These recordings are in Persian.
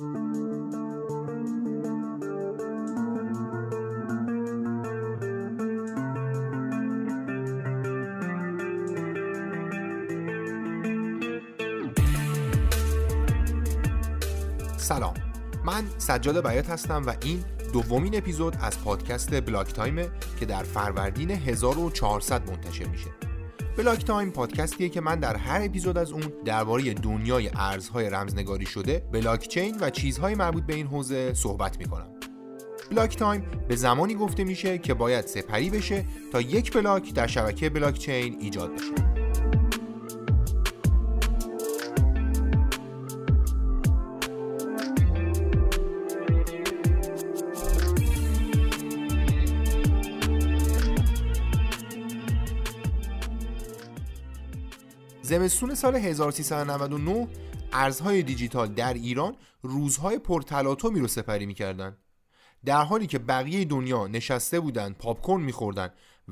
سلام. من سجاد بیات هستم و این دومین اپیزود از پادکست بلاک تایمه که در فروردین 1400 منتشر میشه. بلاک تایم پادکستیه که من در هر اپیزود از اون درباره دنیای ارزهای رمزنگاری شده بلاک چین و چیزهای مربوط به این حوزه صحبت می‌کنم. بلاک تایم به زمانی گفته میشه که باید سپری بشه تا یک بلاک در شبکه بلاک چین ایجاد بشه. زمستون سال 1399 ارزهای دیجیتال در ایران روزهای پرتلاطمی رو سپری می‌کردن. در حالی که بقیه دنیا نشسته بودن پاپکورن میخوردن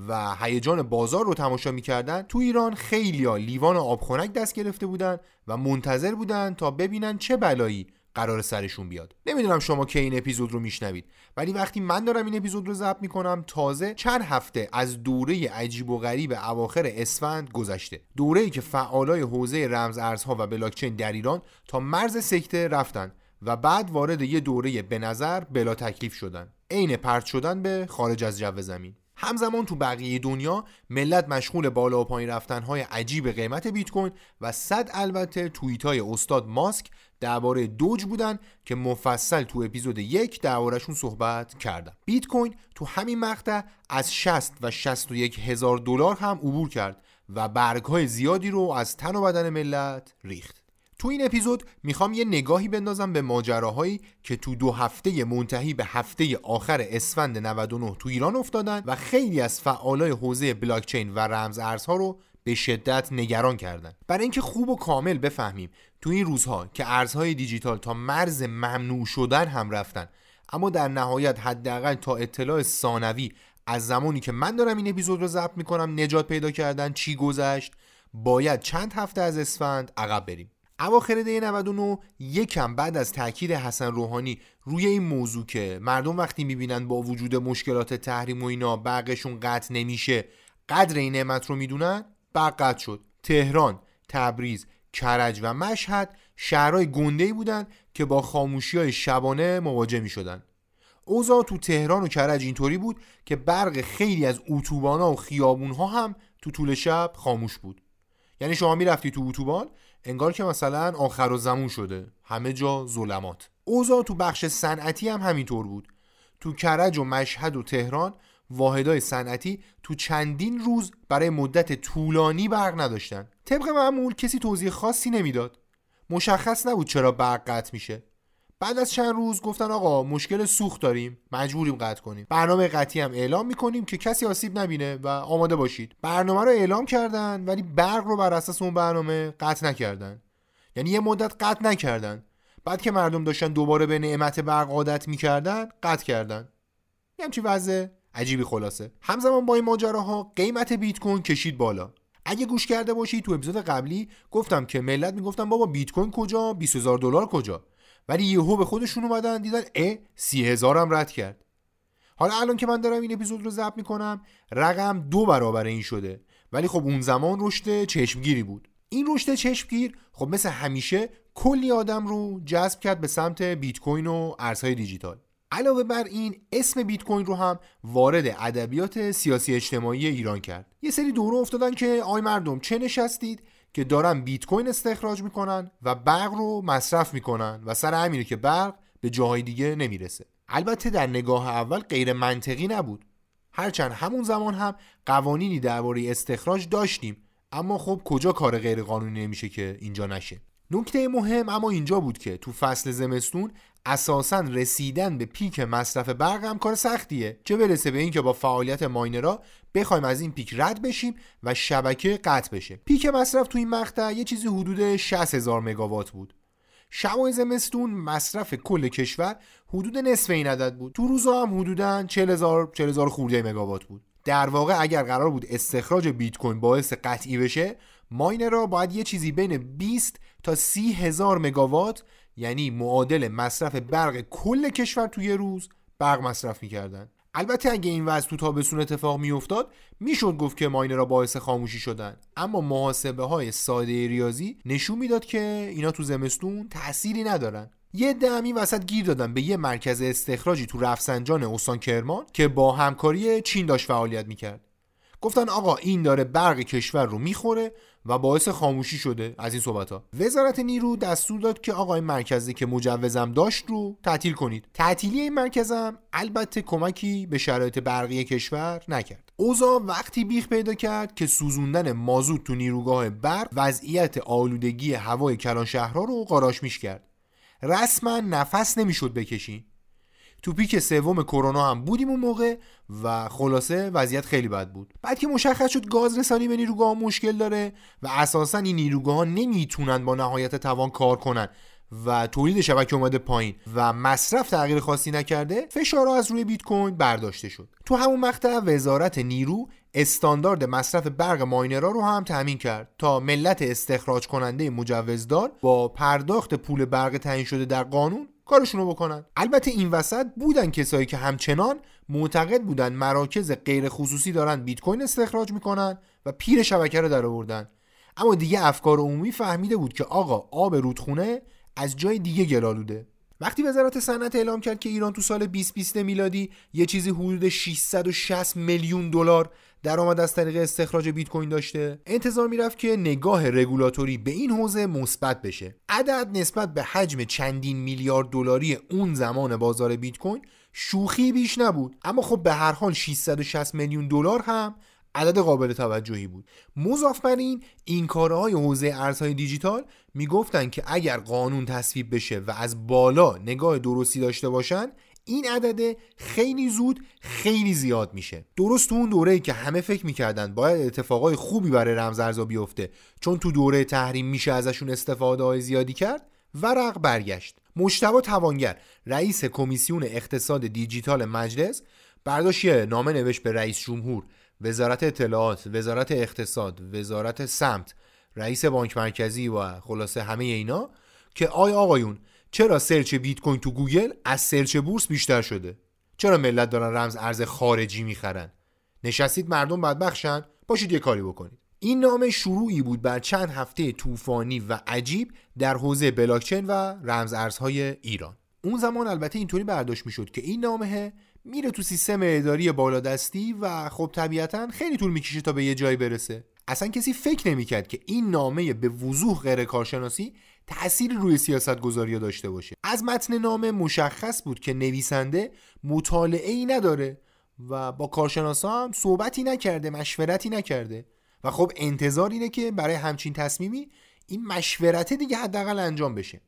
و هیجان بازار رو تماشا می‌کردن تو ایران خیلیا لیوان آبخنک دست گرفته بودن و منتظر بودن تا ببینن چه بلایی قرار سرشون بیاد. نمی‌دونم شما که این اپیزود رو میشنوید ولی وقتی من دارم این اپیزود رو ضبط می‌کنم تازه چند هفته از دوره عجیب و غریب اواخر اسفند گذشته. دوره که فعالای حوزه رمز ارزها و بلاکچین در ایران تا مرز سکته رفتن و بعد وارد یه دوره به نظر بلا تکلیف شدن. عین پرت شدن به خارج از جو زمین. همزمان تو بقیه دنیا ملت مشغول بالا و پایین رفتن های عجیب قیمت بیت کوین و صد البته توییت های استاد ماسک درباره دوج بودن که مفصل تو اپیزود یک دربارهشون صحبت کردم بیت کوین تو همین مقطع از 60 و 61 هزار دلار هم عبور کرد و برگ های زیادی رو از تن و بدن ملت ریخت. تو این اپیزود می‌خوام یه نگاهی بندازم به ماجراهایی که تو دو هفته منتهی به هفته آخر اسفند 99 تو ایران افتادن و خیلی از فعالای حوزه بلاکچین و رمز ارزها رو به شدت نگران کردن. برای اینکه خوب و کامل بفهمیم تو این روزها که ارزهای دیجیتال تا مرز ممنوع شدن هم رفتن اما در نهایت حداقل تا اطلاع ثانوی از زمانی که من دارم این اپیزود رو ضبط می‌کنم نجات پیدا کردن چی گذشت؟ باید چند هفته از اسفند عقب بریم. اواخر دی 99 یکم بعد از تاکید حسن روحانی روی این موضوع که مردم وقتی می‌بینن با وجود مشکلات تحریم و اینا برقشون قطع نمیشه قدر این نعمت رو می‌دونن برق شد تهران تبریز کرج و مشهد شهرهای گنده ای بودن که با خاموشی های شبانه مواجه می شدن. اوضاع تو تهران و کرج اینطوری بود که برق خیلی از اتوبان و خیابون ها هم تو طول شب خاموش بود یعنی شما می‌رفتی تو اتوبان انگار که مثلا آخر و زمون شده. همه جا ظلمات. اوضاع تو بخش صنعتی هم همینطور بود. تو کرج و مشهد و تهران واحدهای صنعتی تو چندین روز برای مدت طولانی برق نداشتن. طبق معمول کسی توضیح خاصی نمی‌داد. مشخص نبود چرا برق قطع میشه. بعد از چند روز گفتن آقا مشکل سوخت داریم مجبوریم قطع کنیم. برنامه قطعی هم اعلام می‌کنیم که کسی آسیب نبینه و آماده باشید. برنامه رو اعلام کردن ولی برق رو بر اساس اون برنامه قطع نکردن. یعنی یه مدت قطع نکردن. بعد که مردم داشتن دوباره به نعمت برق عادت می‌کردن قطع کردن. یه همچی وضع عجیبی خلاصه. همزمان با این ماجراها قیمت بیت کوین کشید بالا. اگه گوش کرده باشی تو اپیزود قبلی گفتم که ملت می‌گفتن بابا بیت کوین کجا 20000 دلار کجا؟ ولی یهو به خودشون اومدن دیدن ا سی هزار هم رد کرد. حالا الان که من دارم این اپیزود رو ضبط می‌کنم رقم دو برابر این شده. ولی خب اون زمان رشد چشمگیری بود. این رشد چشمگیر خب مثل همیشه کلی آدم رو جذب کرد به سمت بیت کوین و ارزهای دیجیتال. علاوه بر این اسم بیت کوین رو هم وارد ادبیات سیاسی اجتماعی ایران کرد. یه سری دوره افتادن که آی مردم چه نشستید؟ که دارن بیت کوین استخراج می‌کنن و برق رو مصرف می‌کنن و سر همینه که برق به جاهای دیگه نمی‌رسه. البته در نگاه اول غیر منطقی نبود. هرچند همون زمان هم قوانینی درباره استخراج داشتیم اما خب کجا کار غیر قانونی نمیشه که اینجا نشه؟ نکته مهم اما اینجا بود که تو فصل زمستون اساسا رسیدن به پیک مصرف برق هم کار سختیه. چه برسه به اینکه با فعالیت ماینرها بخوایم از این پیک رد بشیم و شبکه قطع بشه. پیک مصرف تو این مقطع یه چیزی حدود 60 هزار مگاوات بود. شبای زمستون مصرف کل کشور حدود نصف این عدد بود. تو روزا هم حدودا 40 هزار 40 هزار خورده مگاوات بود. در واقع اگر قرار بود استخراج بیت کوین باعث قطعی بشه ماینرها باید یه چیزی بین 20 تا 30 هزار مگاوات یعنی معادل مصرف برق کل کشور توی روز برق مصرف می‌کردن. البته اگه این وضع تو تابستون اتفاق میافتاد می‌شد گفت که را باعث خاموشی شدن. اما محاسبه های ساده ریاضی نشون می‌داد که اینا تو زمستون تأثیری ندارن. یه دمی وسط گیر دادن به یه مرکز استخراجی تو رفسنجان استان کرمان که با همکاری چین داشت فعالیت می‌کرد. گفتن آقا این داره برق کشور رو می‌خوره و باعث خاموشی شده از این صحبت ها وزارت نیرو دستور داد که آقا این مرکزی که مجوزم داشت رو تعطیل کنید. تعطیلی این مرکزم البته کمکی به شرایط برقی کشور نکرد. اوضاع وقتی بیخ پیدا کرد که سوزوندن مازوت تو نیروگاه برق وضعیت آلودگی هوای کلان شهرها رو قاراش میش کرد. رسما نفس نمی‌شد بکشی. تو پیک سوم کرونا هم بودیم اون موقع و خلاصه وضعیت خیلی بد بود. بعد که مشخص شد گاز رسانی به نیروگاه مشکل داره و اساسا این نیروگاه ها نمی‌تونن با نهایت توان کار کنن و تولید شبکه اومده پایین و مصرف تغییر خاصی نکرده فشارها از روی بیت کوین برداشته شد. تو همون مقطع وزارت نیرو استاندارد مصرف برق ماینرا رو هم تامین کرد تا ملت استخراج کننده مجوزدار با پرداخت پول برق تعیین شده در قانون کارشونو بکنن. البته این وسط بودن کسایی که همچنان معتقد بودن مراکز غیر خصوصی دارن بیت کوین استخراج می‌کنن و پیر شبکه رو در آوردن اما دیگه افکار عمومی فهمیده بود که آقا آب رودخونه از جای دیگه گلالوده. وقتی وزارت صنعت اعلام کرد که ایران تو سال 2020 میلادی یه چیزی حدود 660 میلیون دلار درآمد از طریق استخراج بیت کوین داشته انتظار می‌رفت که نگاه رگولاتوری به این حوزه مثبت بشه. عدد نسبت به حجم چندین میلیارد دلاری اون زمان بازار بیت کوین شوخی بیش نبود. اما خب به هر حال 660 میلیون دلار هم عدد قابل توجهی بود. مضاف بر این این کارهای حوزه ارزهای دیجیتال می‌گفتن که اگر قانون تصویب بشه و از بالا نگاه درستی داشته باشن این عدد خیلی زود خیلی زیاد میشه. درست تو اون دوره که همه فکر می‌کردن باید اتفاقای خوبی برای رمزارزها بیفته چون تو دوره تحریم میشه ازشون استفاده های زیادی کرد ورق برگشت. مشتبه توانگر رئیس کمیسیون اقتصاد دیجیتال مجلس برداشت نامه نوشت به رئیس جمهور. وزارت اطلاعات وزارت اقتصاد وزارت سمت رئیس بانک مرکزی و خلاصه همه اینا که آی آقایون چرا search بیت کوین تو گوگل از search بورس بیشتر شده؟ چرا ملت دارن رمز ارز خارجی می‌خرن؟ نشستید مردم بدبخت شن پاشید یه کاری بکنید. این نامه شروعی بود بر چند هفته طوفانی و عجیب در حوزه بلاکچین و رمز ارزهای ایران. اون زمان البته اینطوری برداشت می‌شد که این نامه میره تو سیستم اداری بالادستی و خب طبیعتا خیلی طول می‌کشه تا به یه جایی برسه. اصلا کسی فکر نمی‌کرد که این نامه به وضوح غیر کارشناسی تأثیری روی سیاست گذاری داشته باشه. از متن نامه مشخص بود که نویسنده مطالعه ای نداره و با کارشناسا هم صحبتی نکرده مشورتی نکرده. و خب انتظار اینه که برای همچین تصمیمی این مشورت دیگه حداقل انجام بشه.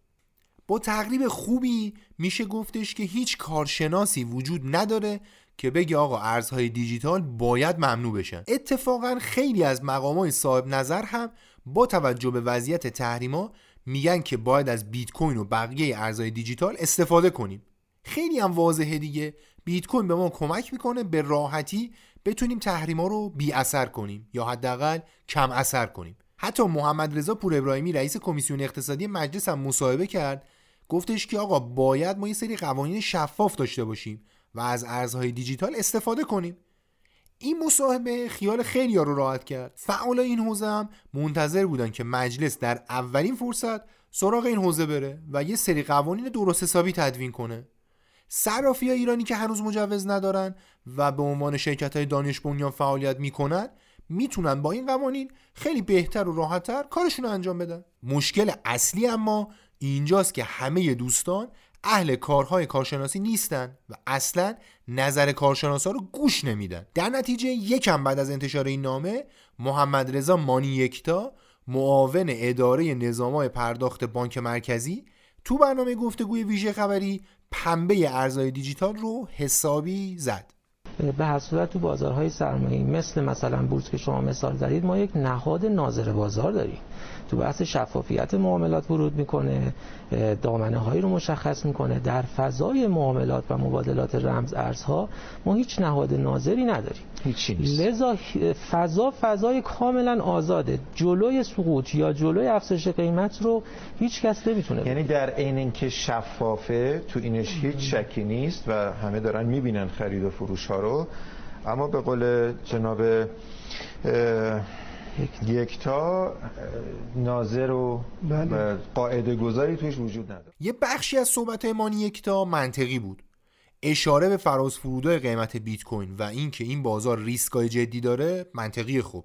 با تقریب خوبی میشه گفتش که هیچ کارشناسی وجود نداره که بگه آقا ارزهای دیجیتال باید ممنوع بشن اتفاقا خیلی از مقامات صاحب نظر هم با توجه به وضعیت تحریما میگن که باید از بیت کوین و بقیه ارزهای دیجیتال استفاده کنیم. خیلی هم واضحه دیگه. بیت کوین به ما کمک می‌کنه به راحتی بتونیم تحریما رو بی اثر کنیم یا حداقل کم اثر کنیم. حتی محمد رضا پور ابراهیمی رئیس کمیسیون اقتصادی مجلس هم مصاحبه کرد گفتش که آقا باید ما یه سری قوانین شفاف داشته باشیم و از ارزهای دیجیتال استفاده کنیم. این مصاحبه خیال خیلی رو راحت کرد. فعال این حوزه هم منتظر بودن که مجلس در اولین فرصت سراغ این حوزه بره و یه سری قوانین درست حسابی تدوین کنه. صرافی ایرانی که هنوز مجوز ندارن و به عنوان شرکت های دانش بنیان فعالیت می‌کنن می‌تونن با این قوانین خیلی بهتر و راحتتر کارشون رو انجام بدن. مشکل اصلی اما اینجاست که همه دوستان اهل کارهای کارشناسی نیستن و اصلا نظر کارشناسا رو گوش نمیدن. در نتیجه یکم بعد از انتشار این نامه محمد رضا مانی یکتا معاون اداره نظامای پرداخت بانک مرکزی تو برنامه گفتگوی ویژه خبری پنبه ارزهای دیجیتال رو حسابی زد. به هر صورت تو بازارهای سرمایه مثل مثلا بورس که شما مثال زدید ما یک نهاد ناظر بازار داریم. تو بحث شفافیت معاملات ورود می‌کنه دامنه هایی رو مشخص می‌کنه. در فضای معاملات و مبادلات رمز ارزها ما هیچ نهاد ناظری نداریم. هیچی نیست. لذا فضا فضای کاملا آزاده. جلوی سقوط یا جلوی افزایش قیمت رو هیچ کس نمی‌تونه یعنی در عین اینکه شفافه تو اینش هیچ شکی نیست و همه دارن می‌بینن خرید و فروش ها رو. اما به قول جناب یکتا ناظر و بله. قاعده گذاری توش وجود نداره. یه بخشی از صحبت مانی یکتا منطقی بود. اشاره به فراز فرودای قیمت بیت کوین و اینکه این بازار ریسکای جدی داره منطقی خوب.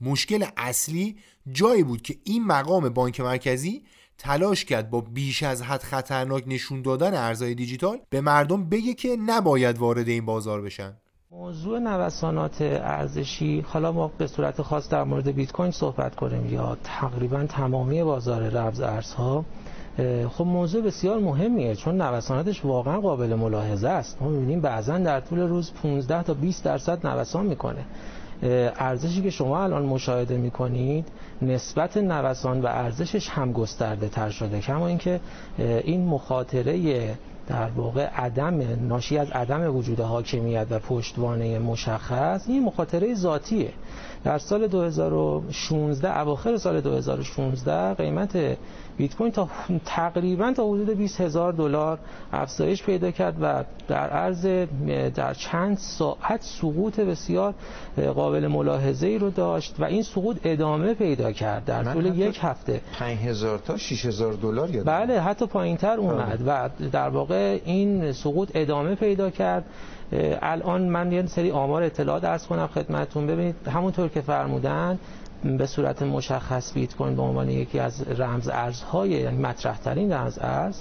مشکل اصلی جایی بود که این مقام بانک مرکزی تلاش کرد با بیش از حد خطرناک نشون دادن ارزهای دیجیتال به مردم بگه که نباید وارد این بازار بشن. موضوع نوسانات ارزشی حالا ما به صورت خاص در مورد بیت کوین صحبت کنیم یا تقریبا تمامی بازار رمز ارزها خب موضوع بسیار مهمیه چون نوساناتش واقعا قابل ملاحظه است. ما می‌بینیم بعضا در طول روز 15 تا 20 درصد نوسان می‌کنه. ارزشی که شما الان مشاهده می‌کنید نسبت نوسان و ارزشش هم گسترده تر شده. کما اینکه این مخاطره در واقع عدم ناشی از عدم وجود حاکمیت و پشتوانه مشخص این مخاطره ذاتیه. در سال 2016 اواخر سال 2016 قیمت بیت کوین تا تقریبا تا حدود 20 هزار دلار افزایش پیدا کرد و در عرض در چند ساعت سقوط بسیار قابل ملاحظه ای رو داشت و این سقوط ادامه پیدا کرد در طول یک هفته. 5000 تا 6000 دلار بله حتی پایینتر اومد و در واقع این سقوط ادامه پیدا کرد. الان من یه سری آمار اطلاعات ارز کنم خدمتتون. ببینید همونطور که فرمودن به صورت مشخص بیت کوین به عنوان یکی از رمز ارزهای یعنی مطرح ترین رمز ارز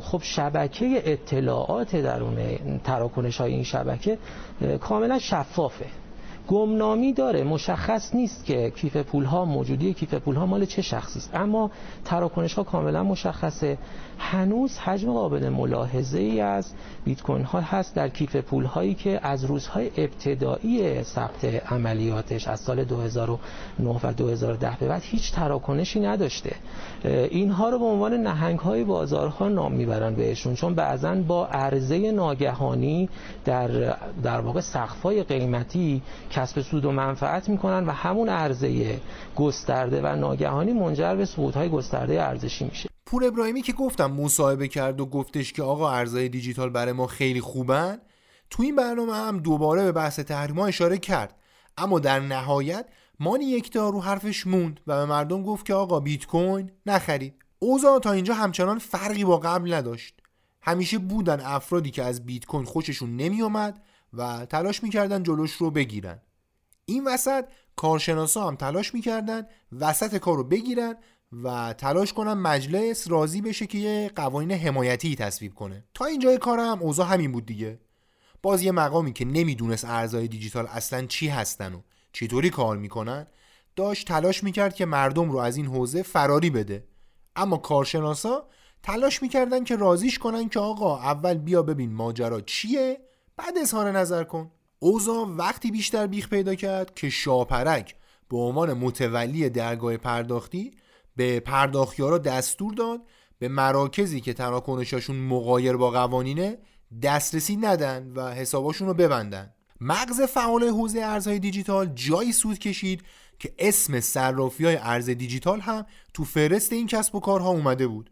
خب شبکه اطلاعات درون تراکنش های این شبکه کاملا شفافه. گمنامی داره مشخص نیست که کیف پول ها موجودی کیف پول ها مال چه شخصی است. اما تراکنش ها کاملا مشخصه. هنوز حجم قابل ملاحظه ای از بیت کوین ها هست در کیف پول هایی که از روزهای ابتدایی ثبت عملیاتش از سال 2009 و 2010 به بعد هیچ تراکنشی نداشته. اینها رو به عنوان نهنگ های بازارها نام می‌برن بهشون چون بعضا با عرضه ناگهانی در در واقع سقف‌های قیمتی کسب سود و منفعت می‌کنن و همون عرضه گسترده و ناگهانی منجر به های گسترده ارزشی میشه. پور ابراهیمی که گفتم مصاحبه کرد و گفتش که آقا ارزهای دیجیتال برای ما خیلی خوبن تو این برنامه هم دوباره به بحث تحریم اشاره کرد. اما در نهایت مانی یکتا رو حرفش موند و به مردم گفت که آقا بیت کوین نخرید. اوضاع تا اینجا همچنان فرقی با قبل نداشت. همیشه بودن افرادی که از بیت کوین خوششون نمیومد و تلاش می‌کردن جلوش رو بگیرن. این وسط کارشناسا هم تلاش می‌کردن وسط کار رو بگیرن و تلاش کنن مجلس راضی بشه که یه قوانین حمایتی تصویب کنه. تا اینجای کارم اوضاع همین بود دیگه. باز یه مقامی که نمی‌دونست ارزهای دیجیتال اصلا چی هستن و چطوری کار می‌کنن داشت تلاش می‌کرد که مردم رو از این حوزه فراری بده. اما کارشناسا تلاش می‌کردن که رازیش کنن که آقا اول بیا ببین ماجرا چیه بعد اظهار نظر کن. اوضاع وقتی بیشتر بیخ پیدا کرد که شاپرک به عنوان متولی درگاه پرداختی به پرداختیارا دستور داد به مراکزی که تراکنشاشون مقایر با قوانینه دسترسی ندن و حساباشون رو ببندن. مغز فعالای حوزه ارزهای دیجیتال جایی سوت کشید که اسم صرافی های ارز دیجیتال هم تو فهرست این کسب و کارها اومده بود.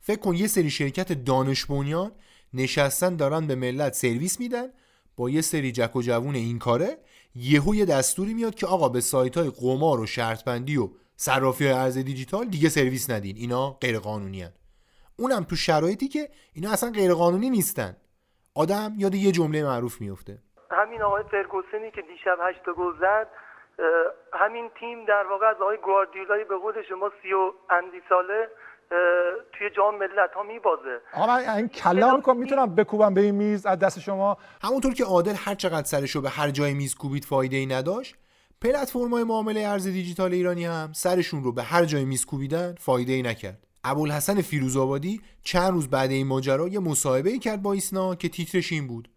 فکر کن یه سری شرکت دانش بنیان نشستن دارن به ملت سرویس میدن با یه سری جک و جوون این کاره یهو یه دستوری میاد که آقا به سایت های قمار و شرط بندی و صرافی های ارز دیجیتال دیگه سرویس ندین. اینا غیر قانونی ان. اونم تو شرایطی که اینا اصلا غیر قانونی نیستن. آدم یاد یه جمله معروف میفته همین آقای فرگوسنی که دیشب هشت گل زد همین تیم در واقع از آقای گواردیولای به قول شما سی و اندی ساله توی جام ملت ها میبازه. آقا من این کلا می‌کنم می‌تونم بکوبم به این میز از دست شما. همونطور که عادل هر چقدر سرشو به هر جای میز کوبید فایده ای نداشت پلتفرم‌های معامله ارز دیجیتال ایرانی هم سرشون رو به هر جای میز کوبیدن فایده ای نکرد. ابوالحسن فیروزآبادی چند روز بعد این ماجرا یه مصاحبه ای کرد با ایسنا که تیترش این بود.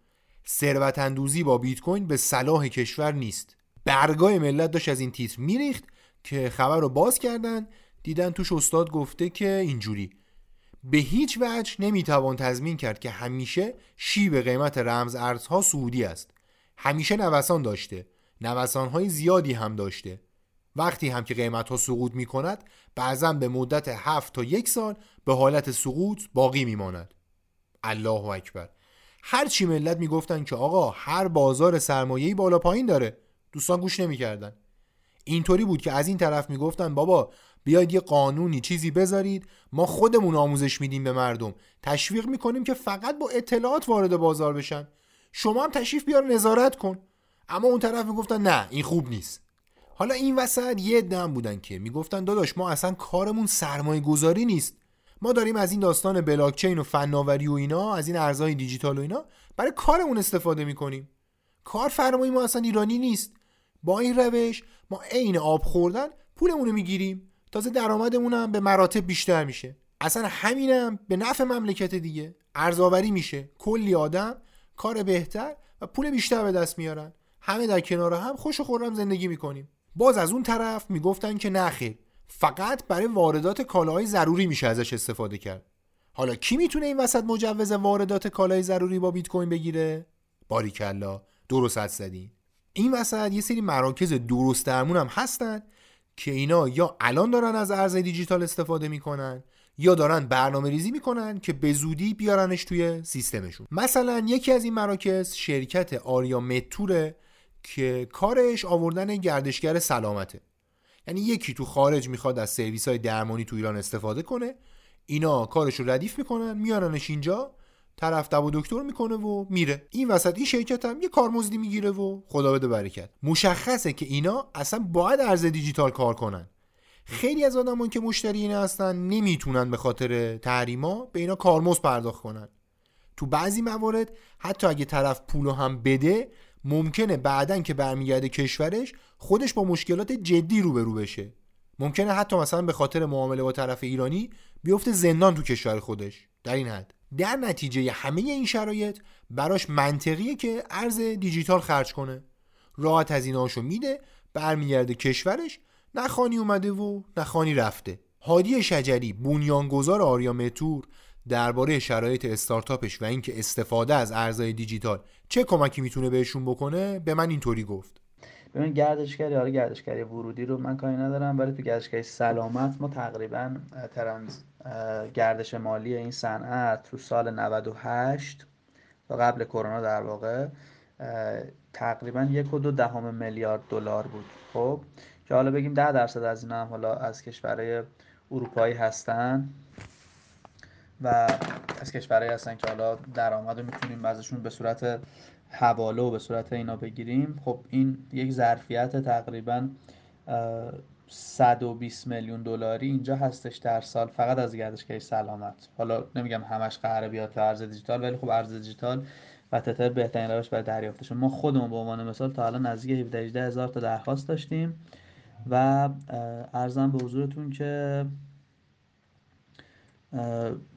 ثروت اندوزی با بیت کوین به صلاح کشور نیست. برگای ملت داشت از این تیتر میریخت که خبر رو باز کردن دیدن توش استاد گفته که اینجوری. به هیچ وجه نمی‌توان تضمین کرد که همیشه شیب قیمت رمز ارزها سعودی است. همیشه نوسان داشته. نوسان های زیادی هم داشته. وقتی هم که قیمت ها سقوط می کند بعضا به مدت هفت تا یک سال به حالت سقوط باقی می ماند الله اکبر. هر چی ملت می‌گفتن که آقا هر بازار سرمایه‌ای بالا پایین داره. دوستان گوش نمی‌کردن. اینطوری بود که از این طرف می‌گفتن بابا بیاید یه قانونی چیزی بذارید. ما خودمون آموزش میدیم به مردم. تشویق می‌کنیم که فقط با اطلاعات وارد بازار بشن. شما هم تشریف بیار نظارت کن. اما اون طرف می‌گفتن نه این خوب نیست. حالا این وسط یه دم بودن که می‌گفتن داداش ما اصلا کارمون سرمایه گذاری نیست. ما داریم از این داستان بلاکچین و فناوری و اینا از این ارزهای دیجیتال و اینا برای کارمون استفاده می‌کنیم. کار فرمایی ما اصلا ایرانی نیست. با این روش ما عین آب خوردن پولمون رو می‌گیریم. تازه درآمدمون هم به مراتب بیشتر میشه. اصلا همینم به نفع مملکت دیگه. ارزآوری میشه. کلی آدم کار بهتر و پول بیشتر به دست میارن. همه در کنار هم خوش و زندگی می‌کنیم. باز از اون طرف می‌گفتن که نخیر فقط برای واردات کالاهای ضروری میشه ازش استفاده کرد. حالا کی می‌تونه این وسط مجوز واردات کالای ضروری با بیت کوین بگیره؟ باریکلا. درست زدین این وسط یه سری مراکز درست درمون هم هستن که اینا یا الان دارن از ارز دیجیتال استفاده می‌کنن یا دارن برنامه ریزی می‌کنن که به زودی بیارنش توی سیستمشون. مثلا یکی از این مراکز شرکت آریا متوره که کارش آوردن گردشگر سلامته. یعنی یکی تو خارج می‌خواد از سرویس های درمانی تو ایران استفاده کنه اینا کارش رو ردیف می‌کنن میارنش اینجا طرف دو دکتر می‌کنه و میره. این وسط این شرکت هم یه کارمزدی می‌گیره و خدا بده برکت. مشخصه که اینا اصلا باید ارز دیجیتال کار کنن. خیلی از آدمان که مشتری اینا هستن نمی‌تونن به خاطر تحریما به اینا کارمزد پرداخت کنن. تو بعضی موارد حتی اگه طرف پولو هم بده ممکنه بعدن که برمیگرده کشورش خودش با مشکلات جدی روبرو بشه. ممکنه حتی مثلا به خاطر معامله با طرف ایرانی بیفته زندان تو کشور خودش. در این حد. در نتیجه همه این شرایط براش منطقیه که ارز دیجیتال خرج کنه. راحت هزینه‌هاشو میده برمیگرده کشورش نخانی اومده و نخانی رفته. هادی شجری بنیانگذار آریا متور درباره شرایط استارتاپش و اینکه استفاده از ارزهای دیجیتال چه کمکی می‌تونه بهشون بکنه به من اینطوری گفت. ببین گردشگری آره گردشگری ورودی رو من کاری ندارم ولی تو گردشگری سلامت ما تقریبا ترنز گردش مالی این صنعت تو سال 98 و قبل کرونا در واقع تقریبا یک و دو دهم میلیارد دلار بود. خب که حالا بگیم ده درصد از این هم حالا از کشورهای اروپایی هستن و از کشورهایی هستن که حالا درآمد رو می‌تونیم ازشون به صورت حواله و به صورت اینا بگیریم. خب این یک ظرفیت تقریبا 120 میلیون دلاری اینجا هستش در سال فقط از گردشگری سلامت. حالا نمیگم همش قراره بیاد تو ارز دیجیتال ولی خب ارز دیجیتال و تتر بهترین روش برای دریافتش ما خودمون به عنوان مثال تا الان نزدیک 17 هزار تا درخواست داشتیم و عرضم به حضورتون که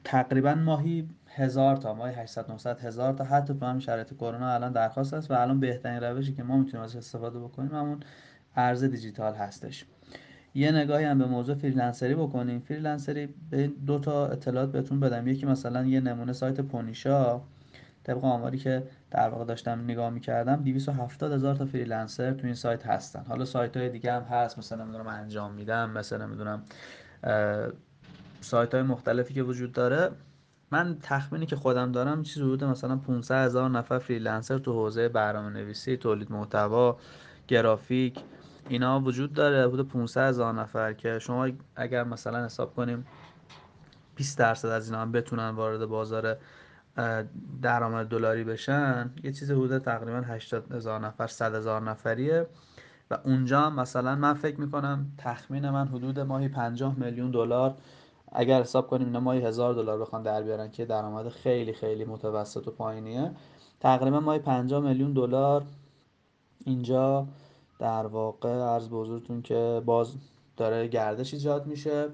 تقریبا ماهی هزار تا ماهی 800 900 هزار تا. حتی تو همین شرایط کرونا الان درخواست هست و الان بهترین روشی که ما می‌تونیم ازش استفاده بکنیم همون ارز دیجیتال هستش. یه نگاهی هم به موضوع فریلنسری بکنیم. فریلنسری به دو تا اطلاعات بهتون بدم. یکی مثلا یه نمونه سایت پونیشا طبق آماری که در واقع داشتم نگاه می‌کردم 270 هزار تا فریلنسر تو این سایت هستن. حالا سایت های دیگه هم هست مثلا نمی‌دونم انجام میدم مثلا نمی‌دونم سایت های مختلفی که وجود داره. من تخمینی که خودم دارم چیزی حدود مثلا 500 هزار نفر فریلنسر تو حوزه برنامه نویسی تولید محتوا گرافیک اینا وجود داره حدود 500 هزار نفر که شما اگر مثلا حساب کنیم 20 درصد از اینا هم بتونن وارد بازار درآمد دلاری بشن یه چیز حدود تقریبا 80 هزار نفر 100 هزار نفریه. و اونجا مثلا من فکر می‌کنم تخمین من حدود ماهی 50 میلیون دلار. اگر حساب کنیم اینا ماهی هزار دلار بخوان در بیارن که درآمد خیلی خیلی متوسط و پایینیه. تقریبا ماهی 50 میلیون دلار اینجا در واقع عرض حضورتون که باز داره گردش ایجاد میشه.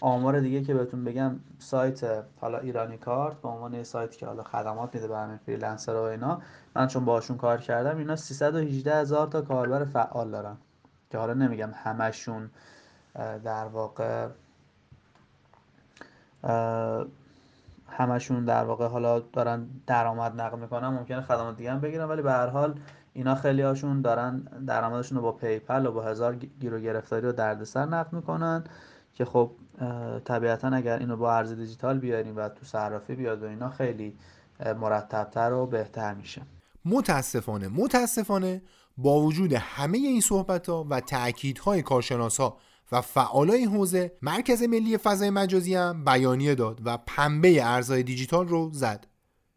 آمار دیگه که بهتون بگم سایت حالا ایرانی کارت به عنوان سایتی که حالا خدمات میده به همه فریلنسر و اینا من چون باشون کار کردم اینا 318 هزار تا کاربر فعال دارن. که حالا نمیگم همشون در واقع همشون در واقع حالا دارن درآمد نقد می‌کنن ممکنه خدمات دیگه هم بگیرن ولی به هر حال اینا خیلی هاشون دارن درآمدشون رو با PayPal و با هزار گیرو گرفتاری و دردسر نقد می‌کنن که خب طبیعتا اگر اینو با ارز دیجیتال بیاریم و تو صرافی بیاد و اینا خیلی مرتبتر و بهتر میشه. متاسفانه متاسفانه با وجود همه این صحبت ها و تأکیدهای کارشناس ها و فعالای حوزه مرکز ملی فضای مجازی هم بیانیه داد و پنبه ارزهای دیجیتال رو زد.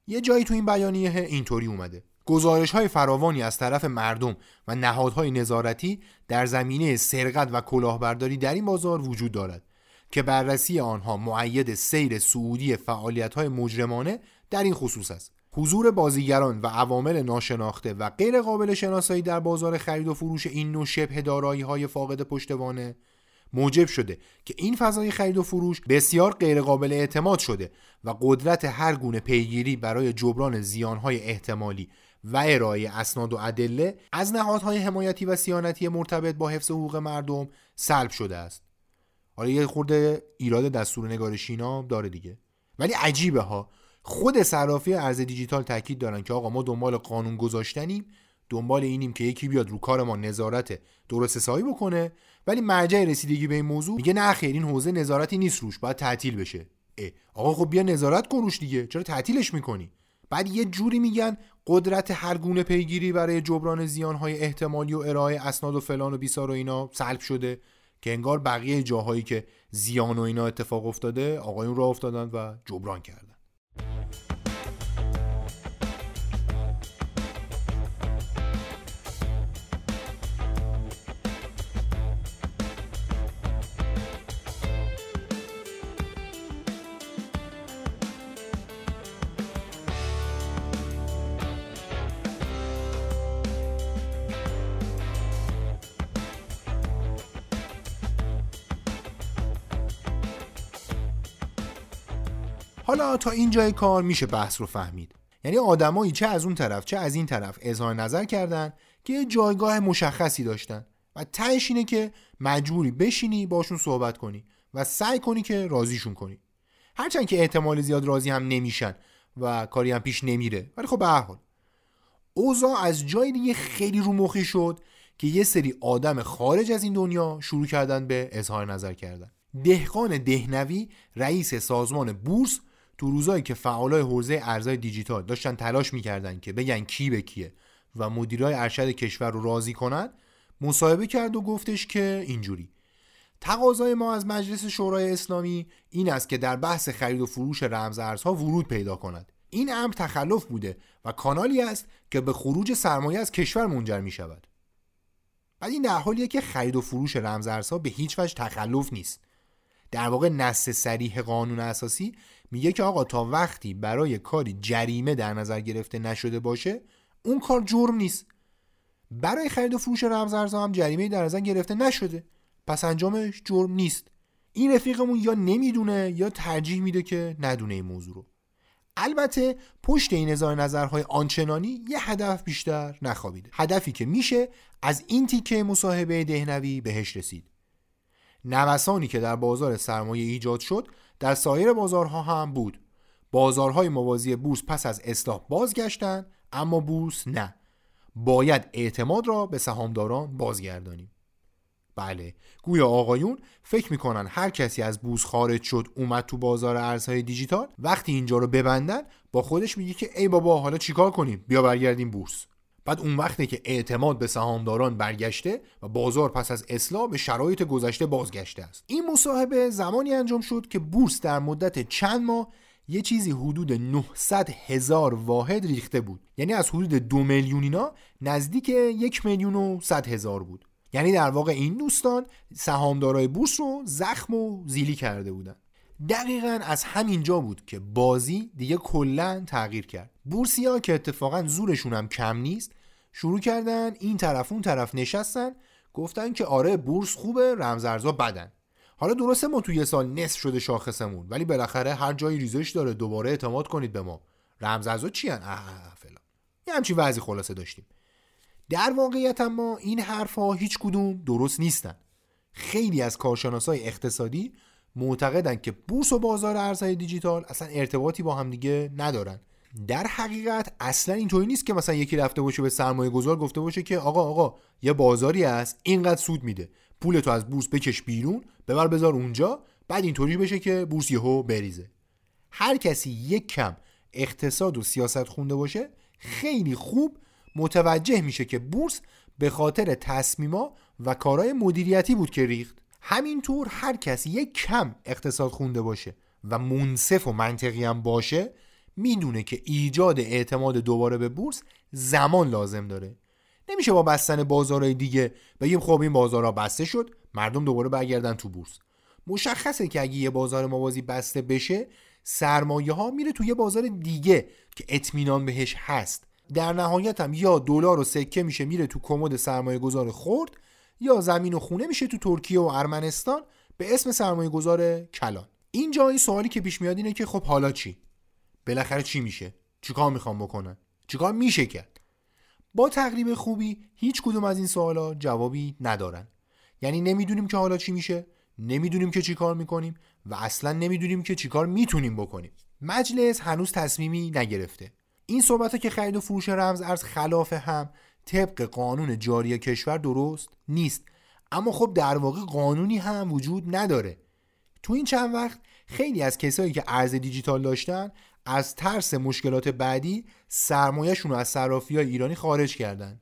یه جایی تو این بیانیه اینطوری اومده. گزارش های فراوانی از طرف مردم و نهادهای نظارتی در زمینه سرقت و کلاهبرداری در این بازار وجود دارد که بررسی آنها معید سیر سعودی فعالیت های مجرمانه در این خصوص است. حضور بازیگران و عوامل ناشناخته و غیر قابل شناسایی در بازار خرید و فروش این نوع شبه دارایی های فاقد پشتوانه موجب شده که این فضای خرید و فروش بسیار غیرقابل اعتماد شده و قدرت هر گونه پیگیری برای جبران زیانهای احتمالی و ارائه اسناد و ادله از نهادهای حمایتی و سیانتی مرتبط با حفظ حقوق مردم سلب شده است. حالا یه خورده ایراد دستور نگارشینا داره دیگه. ولی عجیبه ها. خود صرافی ارز دیجیتال تاکید دارن که آقا ما دنبال قانون گذاشتنیم دنبال اینیم که یکی بیاد رو کار ما نظارت درست حسابی بکنه. ولی مرجع رسیدگی به این موضوع میگه نه خیر این حوزه نظارتی نیست روش باید تعطیل بشه. اه آقا خب بیا نظارت کن روش دیگه. چرا تعطیلش می‌کنی؟ بعد یه جوری میگن قدرت هر گونه پیگیری برای جبران زیانهای احتمالی و ارائه اسناد و فلان و بیسار و اینا سلب شده که انگار بقیه جاهایی که زیان و اینا اتفاق افتاده آقایون را افتادن و جبران کردن. تا این جای کار میشه بحث رو فهمید. یعنی آدمایی چه از اون طرف چه از این طرف اظهار نظر کردن که یه جایگاه مشخصی داشتن. و تهش اینه که مجبوری بشینی باشون صحبت کنی و سعی کنی که راضیشون کنی. هرچند که احتمال زیاد راضی هم نمیشن و کاری هم پیش نمیره. ولی خب به هر حال. اوضاع از جای دیگه خیلی رو مخی شد که یه سری آدم خارج از این دنیا شروع کردن به اظهار نظر کردن. دهقان دهنوی رئیس سازمان بورس تو روزایی که فعالای حوزه ارزهای دیجیتال داشتن تلاش می‌کردن که بگن کی به کیه و مدیرای ارشد کشور رو راضی کنن مصاحبه کرد و گفتش که اینجوری. تقاضای ما از مجلس شورای اسلامی این است که در بحث خرید و فروش رمز ارزها ورود پیدا کند. این امر تخلف بوده و کانالی است که به خروج سرمایه از کشور منجر می شود بعد این در حالیه که خرید و فروش رمز ارزها به هیچ وجه تخلف نیست. در واقع نص سریح قانون اساسی میگه که آقا تا وقتی برای کاری جریمه در نظر گرفته نشده باشه اون کار جرم نیست. برای خرید و فروش رمز ارزها هم جریمه در نظر گرفته نشده. پس انجامش جرم نیست. این رفیقمون یا نمی‌دونه یا ترجیح میده که ندونه این موضوع رو. البته پشت این اظهار نظرهای آنچنانی یه هدف بیشتر نخوابیده. هدفی که میشه از این تیکه مصاحبه دهنوی بهش رسید. نوسانی که در بازار سرمایه ایجاد شد در سایر بازارها هم بود. بازارهای موازی بورس پس از اصلاح بازگشتند اما بورس نه. باید اعتماد را به سهامداران بازگردانیم. بله گویا آقایون فکر می‌کنن هر کسی از بورس خارج شد اومد تو بازار ارزهای دیجیتال وقتی اینجا رو ببندن با خودش میگه که ای بابا حالا چیکار کنیم؟ بیا برگردیم بورس. بعد اون وقته که اعتماد به سهامداران برگشته و بازار پس از اصلاح به شرایط گذشته بازگشته است. این مصاحبه زمانی انجام شد که بورس در مدت چند ماه یه چیزی حدود 900 هزار واحد ریخته بود. یعنی از حدود دو میلیون اینا نزدیک یک میلیون و صد هزار بود. یعنی در واقع این دوستان سهامدارای بورس رو زخم و زیلی کرده بودن. دقیقا از همینجا بود که بازی دیگه کلا تغییر کرد. بورسیا که اتفاقا زورشون هم کم نیست شروع کردن این طرف اون طرف نشستن گفتن که آره بورس خوبه رمزارزها بدن. حالا درسته ما تو یه سال نصف شده شاخصمون ولی بالاخره هر جایی ریزش داره دوباره اعتماد کنید به ما. رمزارزها چی هن؟ فلان. یه همچین وضعی خلاصه داشتیم. در واقعیت اما این حرفها هیچ کدوم درست نیستن. خیلی از کارشناسای اقتصادی معتقدن که بورس و بازار ارزهای دیجیتال اصلا ارتباطی با هم دیگه ندارن. در حقیقت اصلا اینطوری نیست که مثلا یکی رفته باشه به سرمایه گذار گفته باشه که آقا آقا یه بازاری هست اینقدر سود میده. پول تو از بورس بکش بیرون ببر بذار اونجا بعد اینطوری بشه که بورس یهو بریزه. هر کسی یک کم اقتصاد و سیاست خونده باشه خیلی خوب متوجه میشه که بورس به خاطر تصمیما و کارهای مدیریتی بود که ریخت. همینطور هر کسی یک کم اقتصاد خونده باشه و منصف و منطقی هم باشه می‌دونه که ایجاد اعتماد دوباره به بورس زمان لازم داره. نمیشه با بستن بازارهای دیگه بگیم خب این بازارها بسته شد مردم دوباره برگردن تو بورس. مشخصه که اگه یه بازار موازی بسته بشه سرمایه ها میره توی یه بازار دیگه که اطمینان بهش هست. در نهایت هم یا دلار و سکه میشه میره تو کمد سرمایه گذار خورد یا زمین و خونه میشه تو ترکیه و ارمنستان به اسم سرمایه گذار کلان. اینجا این سوالی که پیش میاد اینه که خب حالا چی؟ بالاخره چی میشه؟ چیکار می‌خوام بکنن چیکار میشه کرد با تقریب خوبی هیچ کدوم از این سوالا جوابی ندارن. یعنی نمی‌دونیم که حالا چی میشه نمی‌دونیم که چیکار می‌کنیم و اصلا نمی‌دونیم که چیکار می‌تونیم بکنیم. مجلس هنوز تصمیمی نگرفته. این صحبت که خرید و فروش رمز ارز خلاف هم طبق قانون جاری کشور درست نیست. اما خب در واقع قانونی هم وجود نداره. تو این چند وقت خیلی از کسایی که ارز دیجیتال داشتن از ترس مشکلات بعدی سرمایهشون رو از صرافی های ایرانی خارج کردن.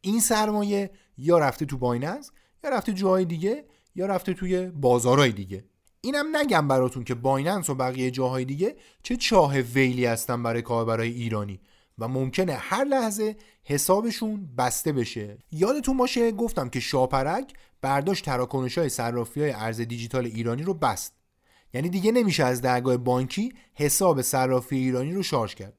این سرمایه یا رفته تو بایننس یا رفته جاهای دیگه یا رفته توی بازارهای دیگه. اینم نگم براتون که بایننس و بقیه جاهای دیگه چه چاه ویلی هستن برای کاربرای ایرانی و ممکنه هر لحظه حسابشون بسته بشه. یادتون باشه گفتم که شاپرک برداشت تراکنش های های ارز دیجیتال ایرانی رو بست. یعنی دیگه نمیشه از درگاه بانکی حساب صرافی ایرانی رو شارژ کرد.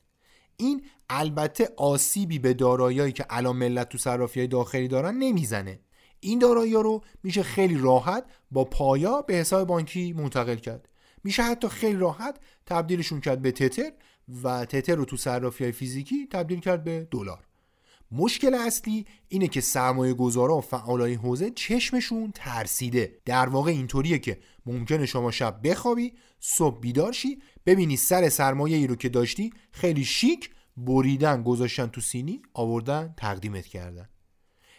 این البته آسیبی به داراییایی که الان ملت تو صرافی داخلی دارن نمی‌زنه. این دارایی رو میشه خیلی راحت با پایا به حساب بانکی منتقل کرد. میشه حتی خیلی راحت تبدیلشون کرد به تتر و تتر رو تو صرافی فیزیکی تبدیل کرد به دلار. مشکل اصلی اینه که سرمایه گذارا و فعالای حوزه چشمشون ترسیده. در واقع اینطوریه که ممکنه شما شب بخوابی صبح بیدار شی ببینی سر سرمایه ای رو که داشتی خیلی شیک بریدن گذاشتن تو سینی آوردن تقدیمت کردن.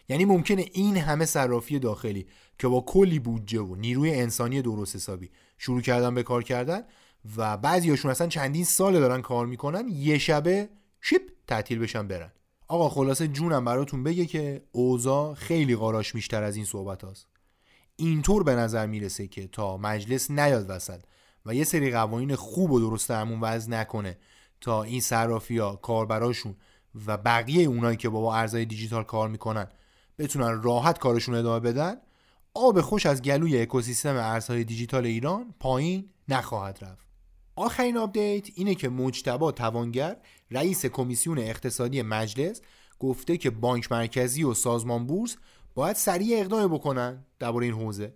یعنی ممکنه این همه صرافی داخلی که با کلی بودجه و نیروی انسانی درست حسابی شروع کردن به کار کردن و بعضیاشون اصلا چندین سال دارن کار می‌کنن یه شبه شیپ تعطیل بشن برن. آقا خلاصه جونم براتون بگه که اوضاع خیلی قاراش میشتر از این صحبت هاست. اینطور به نظر می‌رسه که تا مجلس نیاد وسط و یه سری قوانین خوب و درست همون وضع نکنه تا این صرافی ها کاربراشون و بقیه اونایی که با ارزهای دیجیتال کار می‌کنن بتونن راحت کارشون ادامه بدن آب خوش از گلوی اکوسیستم ارزهای دیجیتال ایران پایین نخواهد رفت. آخرین update اینه که مجتبا توانگر رئیس کمیسیون اقتصادی مجلس گفته که بانک مرکزی و سازمان بورس باید سریع اقدام بکنن درباره این حوزه.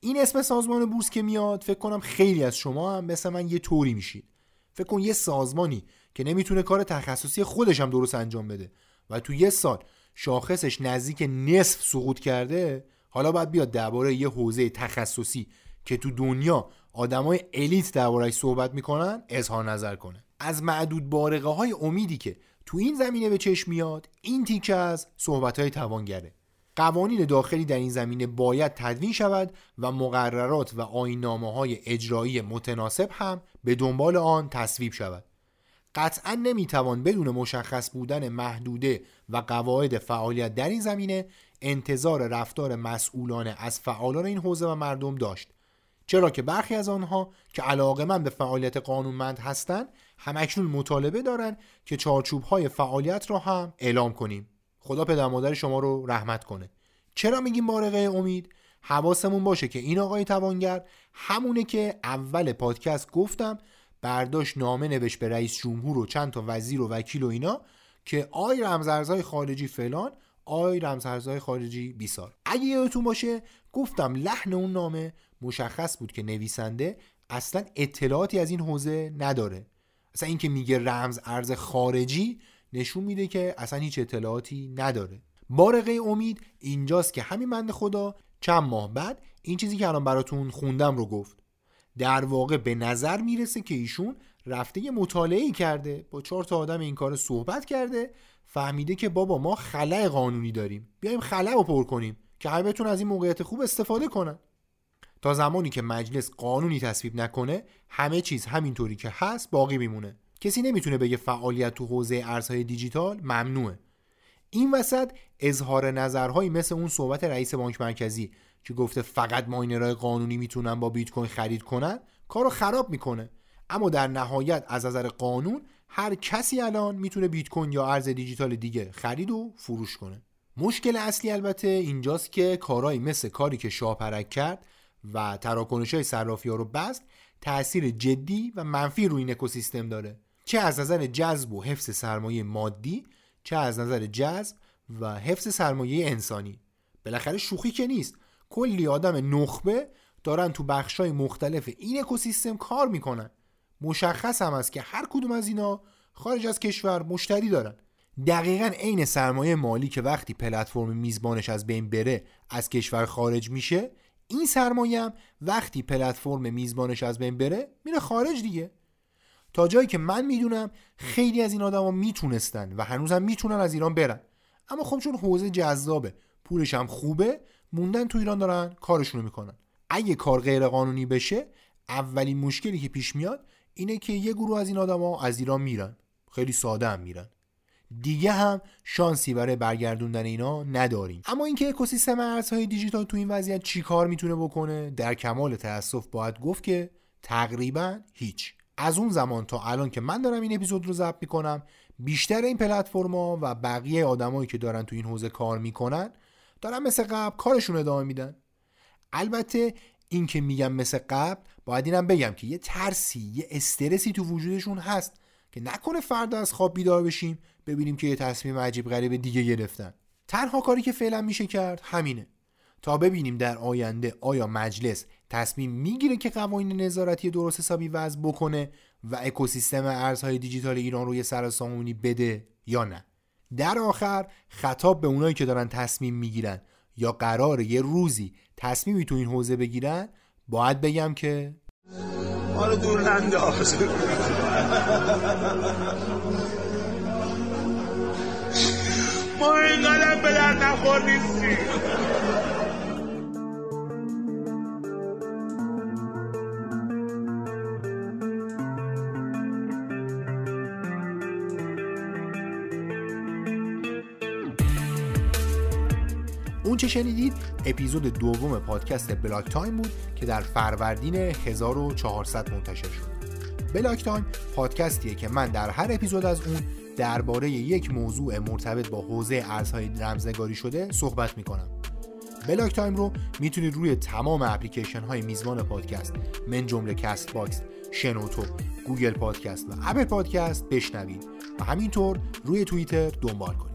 این اسم سازمان بورس که میاد فکر کنم خیلی از شما هم مثل من یه طوری میشید. فکر کن یه سازمانی که نمی‌تونه کار تخصصی خودش هم درست انجام بده و تو یه سال شاخصش نزدیک نصف سقوط کرده حالا باید بیاد درباره یه حوزه تخصصی که تو دنیا آدمای الیت دربارهش صحبت می‌کنن اظهار نظر کنه. از معدود بارقه های امیدی که تو این زمینه به چشم میاد این تیکه از صحبت های توانگره. قوانین داخلی در این زمینه باید تدوین شود و مقررات و آینامه های اجرایی متناسب هم به دنبال آن تصویب شود. قطعا نمی‌توان بدون مشخص بودن محدوده و قواعد فعالیت در این زمینه انتظار رفتار مسئولانه از فعالان این حوزه و مردم داشت. چرا که برخی از آنها که علاقه من به فعالیت قانونمند هستند همکنون مطالبه دارند که چارچوب های فعالیت را هم اعلام کنیم. خدا پدر مادر شما رو رحمت کنه. چرا میگیم بارقه امید؟ حواسمون باشه که این آقای توانگر همونه که اول پادکست گفتم برداشت نامه نوشت به رئیس جمهور و چند تا وزیر و وکیل و اینا که آی رمزارزهای خارجی فلان آی رمزارزهای خارجی بیسار. اگه یادتون باشه گفتم لحن اون نامه مشخص بود که نویسنده اصلا اطلاعاتی از این حوزه نداره. اصلا اینکه میگه رمز ارز خارجی نشون میده که اصلا هیچ اطلاعاتی نداره. بارقه امید اینجاست که همین بند خدا چند ماه بعد این چیزی که الان براتون خوندم رو گفت. در واقع به نظر می‌رسه که ایشون رفته یه مطالعه کرده با چهار تا آدم این کار صحبت کرده فهمیده که بابا ما خلع قانونی داریم. بیایم خلع رو پر کنیم که همه بتون از این موقعیت خوب استفاده کنن. تا زمانی که مجلس قانونی تصویب نکنه همه چیز همینطوری که هست باقی میمونه. کسی نمی‌تونه بگه فعالیت تو حوزه ارزهای دیجیتال ممنوعه. این وسط اظهار نظرهایی مثل اون صحبت رئیس بانک مرکزی که گفته فقط ماینرهای قانونی می‌تونن با بیت کوین خرید کنن کارو خراب می‌کنه. اما در نهایت از نظر قانون هر کسی الان می‌تونه بیت کوین یا ارز دیجیتال دیگه خرید و فروش کنه. مشکل اصلی البته اینجاست که کارهایی مثل کاری که شاپرک کرد و تراکنش های صرافی ها رو بست تاثیر جدی و منفی روی این اکوسیستم داره. چه از نظر جذب و حفظ سرمایه مادی چه از نظر جذب و حفظ سرمایه انسانی. بالاخره شوخی که نیست. کلی آدم نخبه دارن تو بخشای مختلف این اکوسیستم کار می‌کنن. مشخص هم است که هر کدوم از اینا خارج از کشور مشتری دارن. دقیقا عین سرمایه مالی که وقتی پلتفرم میزبانش از بین بره از کشور خارج میشه این سرمایه هم وقتی پلتفرم میزبانش از بین بره میره خارج دیگه. تا جایی که من می‌دونم خیلی از این آدما می‌تونستن و هنوزم می‌تونن از ایران برن. اما خب چون حوزه جذابه پولش هم خوبه موندن تو ایران دارن کارشونو می‌کنن. اگه کار غیر قانونی بشه اولین مشکلی که پیش میاد اینه که یه گروه از این آدما از ایران میرن. خیلی ساده هم میرن. دیگه هم شانسی برای برگردوندن اینا نداریم. اما اینکه اکوسیستم ارزهای دیجیتال تو این وضعیت چی کار می‌تونه بکنه در کمال تاسف باید گفت که تقریبا هیچ. از اون زمان تا الان که من دارم این اپیزود رو ضبط می‌کنم بیشتر این پلتفرما و بقیه آدمایی که دارن تو این حوزه کار می‌کنن دارن مثل قبل کارشون ادامه میدن. البته این که میگم مثل قبل باید اینم بگم که یه ترسی یه استرسی تو وجودشون هست. که نکنه فردا از خواب بیدار بشیم ببینیم که یه تصمیم عجیب غریب دیگه گرفتن. تنها کاری که فعلا میشه کرد همینه. تا ببینیم در آینده آیا مجلس تصمیم می‌گیره که قوانین نظارتی درست حسابی وضع بکنه و اکوسیستم ارزهای دیجیتال ایران روی سراسامونی بده یا نه. در آخر خطاب به اونایی که دارن تصمیم می‌گیرن یا قرار یه روزی تصمیمی تو این حوزه بگیرن باید بگم که حالا دور ننداز. ما اینقدر به درد نخور اون چه شنیدید؟ اپیزود دوم پادکست بلاک تایم بود که در فروردین 1400 منتشر شد. بلاک تایم پادکستیه که من در هر اپیزود از اون درباره یک موضوع مرتبط با حوزه ارزهای رمزنگاری شده صحبت می‌کنم. بلاک تایم رو می‌تونید روی تمام اپلیکیشن های میزبان پادکست من جمله کست باکس شنوتو گوگل پادکست و اپل پادکست بشنوید. و همینطور روی توییتر دنبال کنید.